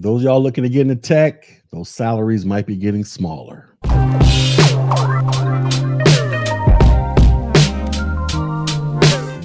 Those y'all looking to get into tech, those salaries might be getting smaller.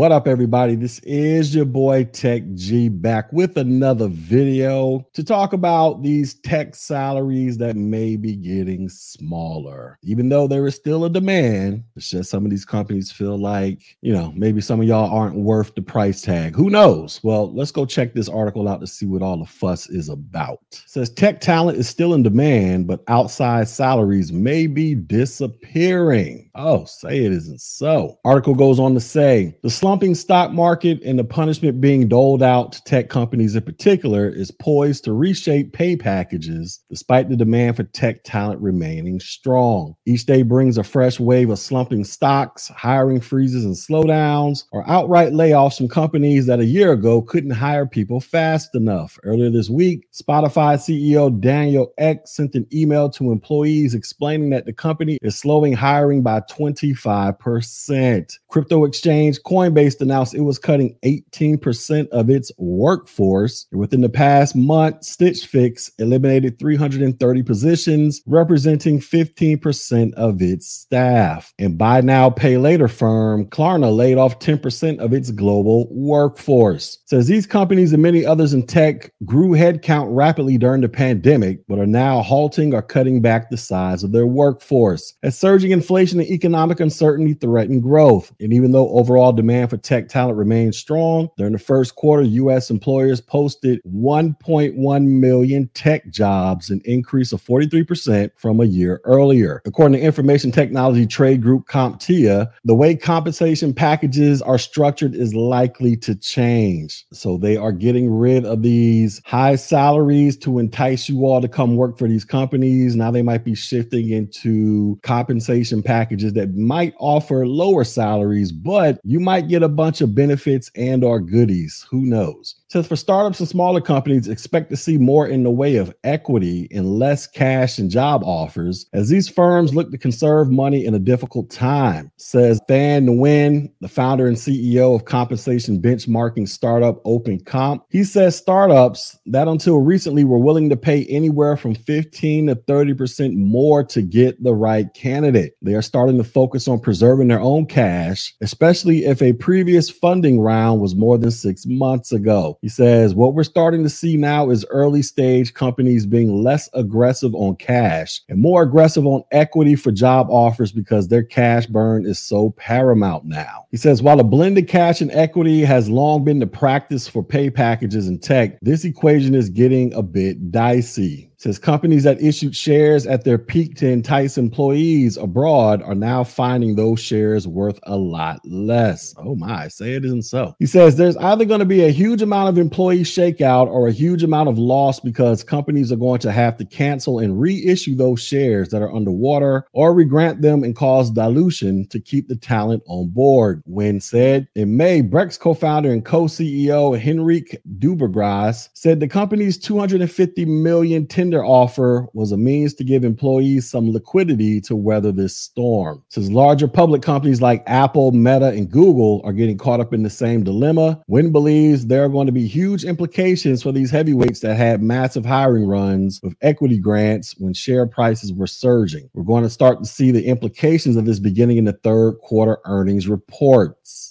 What up, everybody? This is your boy Tech G back with another video to talk about these tech salaries that may be getting smaller. Even though there is still a demand, it's just some of these companies feel like, you know, maybe some of y'all aren't worth the price tag. Who knows? Well, let's go check this article out to see what all the fuss is about. It says tech talent is still in demand, but outside salaries may be disappearing. Oh, say it isn't so. Article goes on to say the slumping stock market and the punishment being doled out to tech companies in particular is poised to reshape pay packages despite the demand for tech talent remaining strong. Each day brings a fresh wave of slumping stocks, hiring freezes and slowdowns, or outright layoffs from companies that a year ago couldn't hire people fast enough. Earlier this week, Spotify CEO Daniel Ek sent an email to employees explaining that the company is slowing hiring by 25%. Crypto exchange Coinbase announced it was cutting 18% of its workforce. Within the past month, Stitch Fix eliminated 330 positions, representing 15% of its staff. And buy now, pay later firm Klarna laid off 10% of its global workforce. Says these companies and many others in tech grew headcount rapidly during the pandemic, but are now halting or cutting back the size of their workforce. As surging inflation and economic uncertainty threaten growth. And even though overall demand for tech talent remains strong, during the first quarter, U.S. employers posted 1.1 million tech jobs, an increase of 43% from a year earlier. According to information technology trade group CompTIA, the way compensation packages are structured is likely to change. So they are getting rid of these high salaries to entice you all to come work for these companies. Now they might be shifting into compensation packages that might offer lower salaries, but you might get a bunch of benefits and or goodies. Who knows? Says for startups and smaller companies, expect to see more in the way of equity and less cash and job offers as these firms look to conserve money in a difficult time. Says Thanh Nguyen, the founder and CEO of compensation benchmarking startup Open Comp. He says startups that until recently were willing to pay anywhere from 15 to 30% more to get the right candidate. They are starting to focus on preserving their own cash, especially if a previous funding round was more than six months ago. He says, What we're starting to see now is early stage companies being less aggressive on cash and more aggressive on equity for job offers because their cash burn is so paramount now. He says, While a blended cash and equity has long been the practice for pay packages in tech, this equation is getting a bit dicey says companies that issued shares at their peak to entice employees abroad are now finding those shares worth a lot less. Oh my, say it isn't so. He says there's either going to be a huge amount of employee shakeout or a huge amount of loss because companies are going to have to cancel and reissue those shares that are underwater or regrant them and cause dilution to keep the talent on board. Nguyen said in May, Brex co-founder and co-CEO Henrique Dubugras said the company's 250 million 10 tender offer was a means to give employees some liquidity to weather this storm. Since larger public companies like Apple, Meta, and Google are getting caught up in the same dilemma, Nguyen believes there are going to be huge implications for these heavyweights that had massive hiring runs with equity grants when share prices were surging. We're going to start to see the implications of this beginning in the third quarter earnings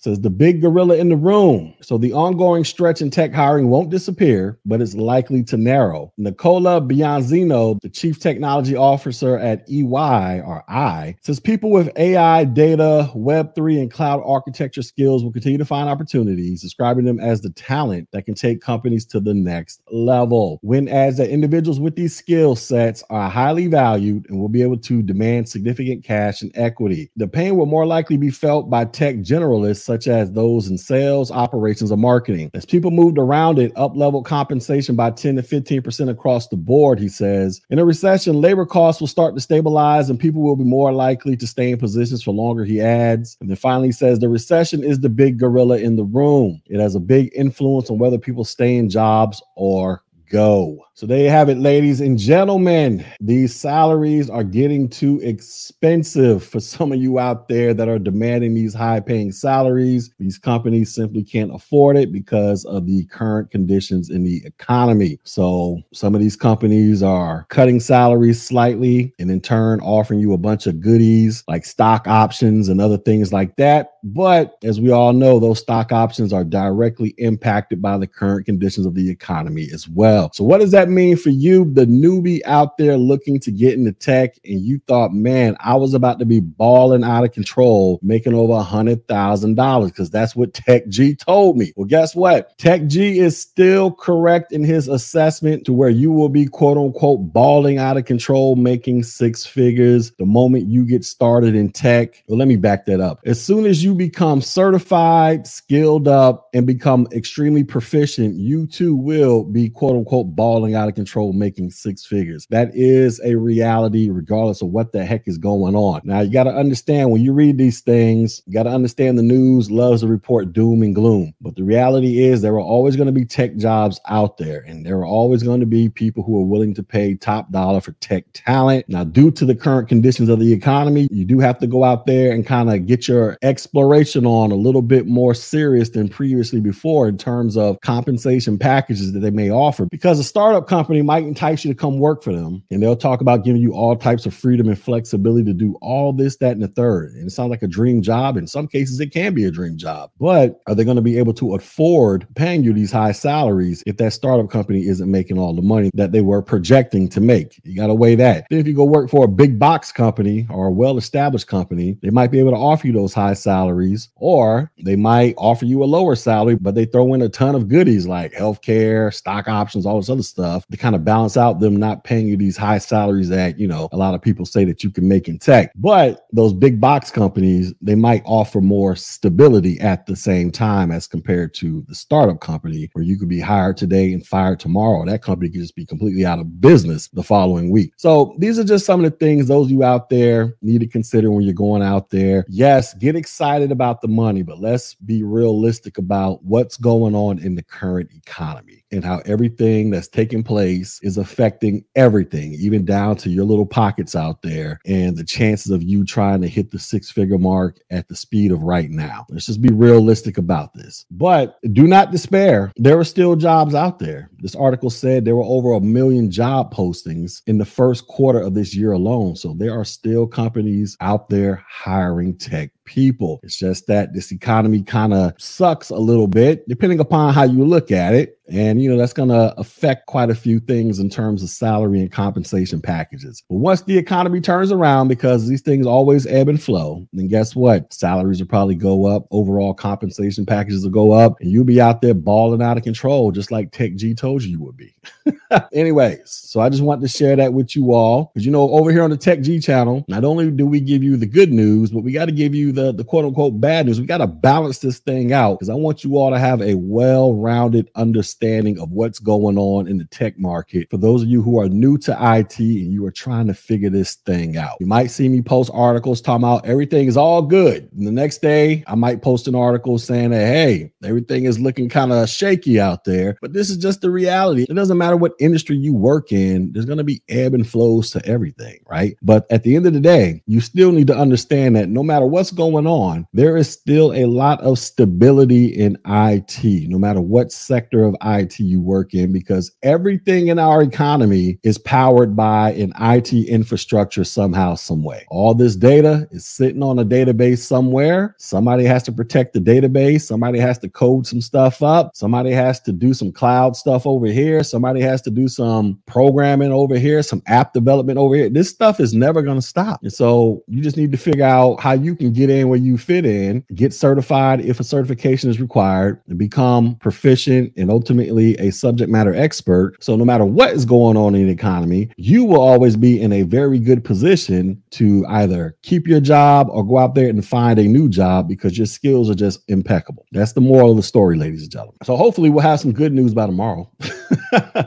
says the big gorilla in the room. So the ongoing stretch in tech hiring won't disappear, but it's likely to narrow. Nicola Bianzino, the chief technology officer at EY or I, says people with AI, data, Web3, and cloud architecture skills will continue to find opportunities, describing them as the talent that can take companies to the next level. Nguyen adds that individuals with these skill sets are highly valued and will be able to demand significant cash and equity. The pain will more likely be felt by tech generalists such as those in sales, operations, or marketing. As people moved around it, up level compensation by 10 to 15% across the board, he says. In a recession, labor costs will start to stabilize and people will be more likely to stay in positions for longer, he adds. And then finally says the recession is the big gorilla in the room. It has a big influence on whether people stay in jobs or go. So there you have it, ladies and gentlemen. These salaries are getting too expensive for some of you out there that are demanding these high paying salaries. These companies simply can't afford it because of the current conditions in the economy. So some of these companies are cutting salaries slightly and in turn offering you a bunch of goodies like stock options and other things like that. But as we all know, those stock options are directly impacted by the current conditions of the economy as well. So, what does that mean for you, the newbie out there looking to get into tech, and you thought, man, I was about to be balling out of control, making over a hundred thousand dollars because that's what Tech G told me. Well, guess what? Tech G is still correct in his assessment to where you will be quote unquote balling out of control, making six figures the moment you get started in tech. Well, let me back that up. As soon as you become certified, skilled up, and become extremely proficient, you too will be quote unquote balling out of control, making six figures. That is a reality, regardless of what the heck is going on. Now, you got to understand when you read these things, you got to understand the news loves to report doom and gloom. But the reality is, there are always going to be tech jobs out there, and there are always going to be people who are willing to pay top dollar for tech talent. Now, due to the current conditions of the economy, you do have to go out there and kind of get your exploration on a little bit more serious than previously before in terms of compensation packages that they may offer because a startup company might entice you to come work for them and they'll talk about giving you all types of freedom and flexibility to do all this, that, and the third. And it sounds like a dream job. In some cases, it can be a dream job, but are they going to be able to afford paying you these high salaries if that startup company isn't making all the money that they were projecting to make? You got to weigh that. Then if you go work for a big box company or a well established company, they might be able to offer you those high salaries, or they might offer you a lower salary, but they throw in a ton of goodies like healthcare, stock options, all this other stuff to kind of balance out them not paying you these high salaries that, you know, a lot of people say that you can make in tech. But those big box companies, they might offer more stability at the same time as compared to the startup company where you could be hired today and fired tomorrow. That company could just be completely out of business the following week. So these are just some of the things those of you out there need to consider when you're going out there. Yes, get excited about the money, but let's be realistic about what's going on in the current economy and how everything that's taking place is affecting everything, even down to your little pockets out there and the chances of you trying to hit the six figure mark at the speed of right now. Let's just be realistic about this. But do not despair. There are still jobs out there. This article said there were over a million job postings in the first quarter of this year alone. So there are still companies out there hiring tech people. It's just that this economy kind of sucks a little bit, depending upon how you look at it. And, you know, that's going to affect quite a few things in terms of salary and compensation packages. But once the economy turns around, because these things always ebb and flow, then guess what? Salaries will probably go up, overall compensation packages will go up, and you'll be out there balling out of control, just like Tech G told you you would be. Anyways, so I just wanted to share that with you all. Because, you know, over here on the Tech G channel, not only do we give you the good news, but we got to give you the, the quote unquote bad news. We got to balance this thing out because I want you all to have a well rounded understanding of what's going on in the tech market. For those of you who are new to IT and you are trying to figure this thing out, you might see me post articles talking about everything is all good. And the next day, I might post an article saying that, hey, everything is looking kind of shaky out there. But this is just the reality. It doesn't matter what industry you work in, there's going to be ebb and flows to everything, right? But at the end of the day, you still need to understand that no matter what's going on, there is still a lot of stability in IT, no matter what sector of IT you work in, because everything in our economy is powered by an IT infrastructure somehow, some way. All this data is sitting on a database somewhere. Somebody has to protect the database. Somebody has to code some stuff up. Somebody has to do some cloud stuff over here. Somebody has to do some programming over here, some app development over here. This stuff is never going to stop. And so you just need to figure out how you can get in where you fit in, get certified if a certification is required, and become proficient and ultimately a subject matter expert. So no matter what is going on in the economy, you will always be in a very good position to either keep your job or go out there and find a new job because your skills are just impeccable. That's the moral of the story, ladies and gentlemen. So hopefully we'll have some good news by tomorrow.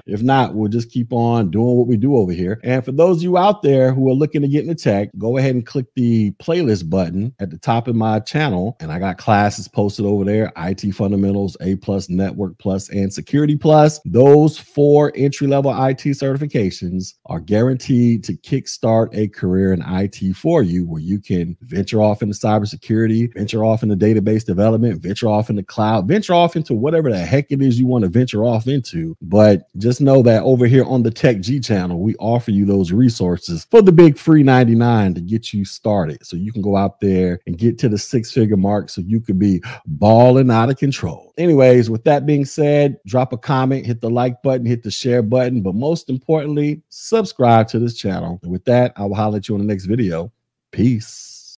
if not, we'll just keep on doing what we do over here. And for those of you out there who are looking to get into tech, go ahead and click the playlist button at the top of my channel. And I got classes posted over there IT fundamentals, A plus, network plus, and security plus. Those four entry level IT certifications are guaranteed to kickstart a career in IT for you where you can venture off into cybersecurity, venture off into database development, venture off into cloud, venture off into whatever the heck it is you want to venture off into. But just know that over here on the Tech G channel, we offer you those resources for the big free 99 to get you started. So you can go out there and get to the six figure mark so you could be balling out of control. Anyways, with that being said, drop a comment, hit the like button, hit the share button, but most importantly, subscribe to this channel. And with that, I will holler at you on the next video. Peace.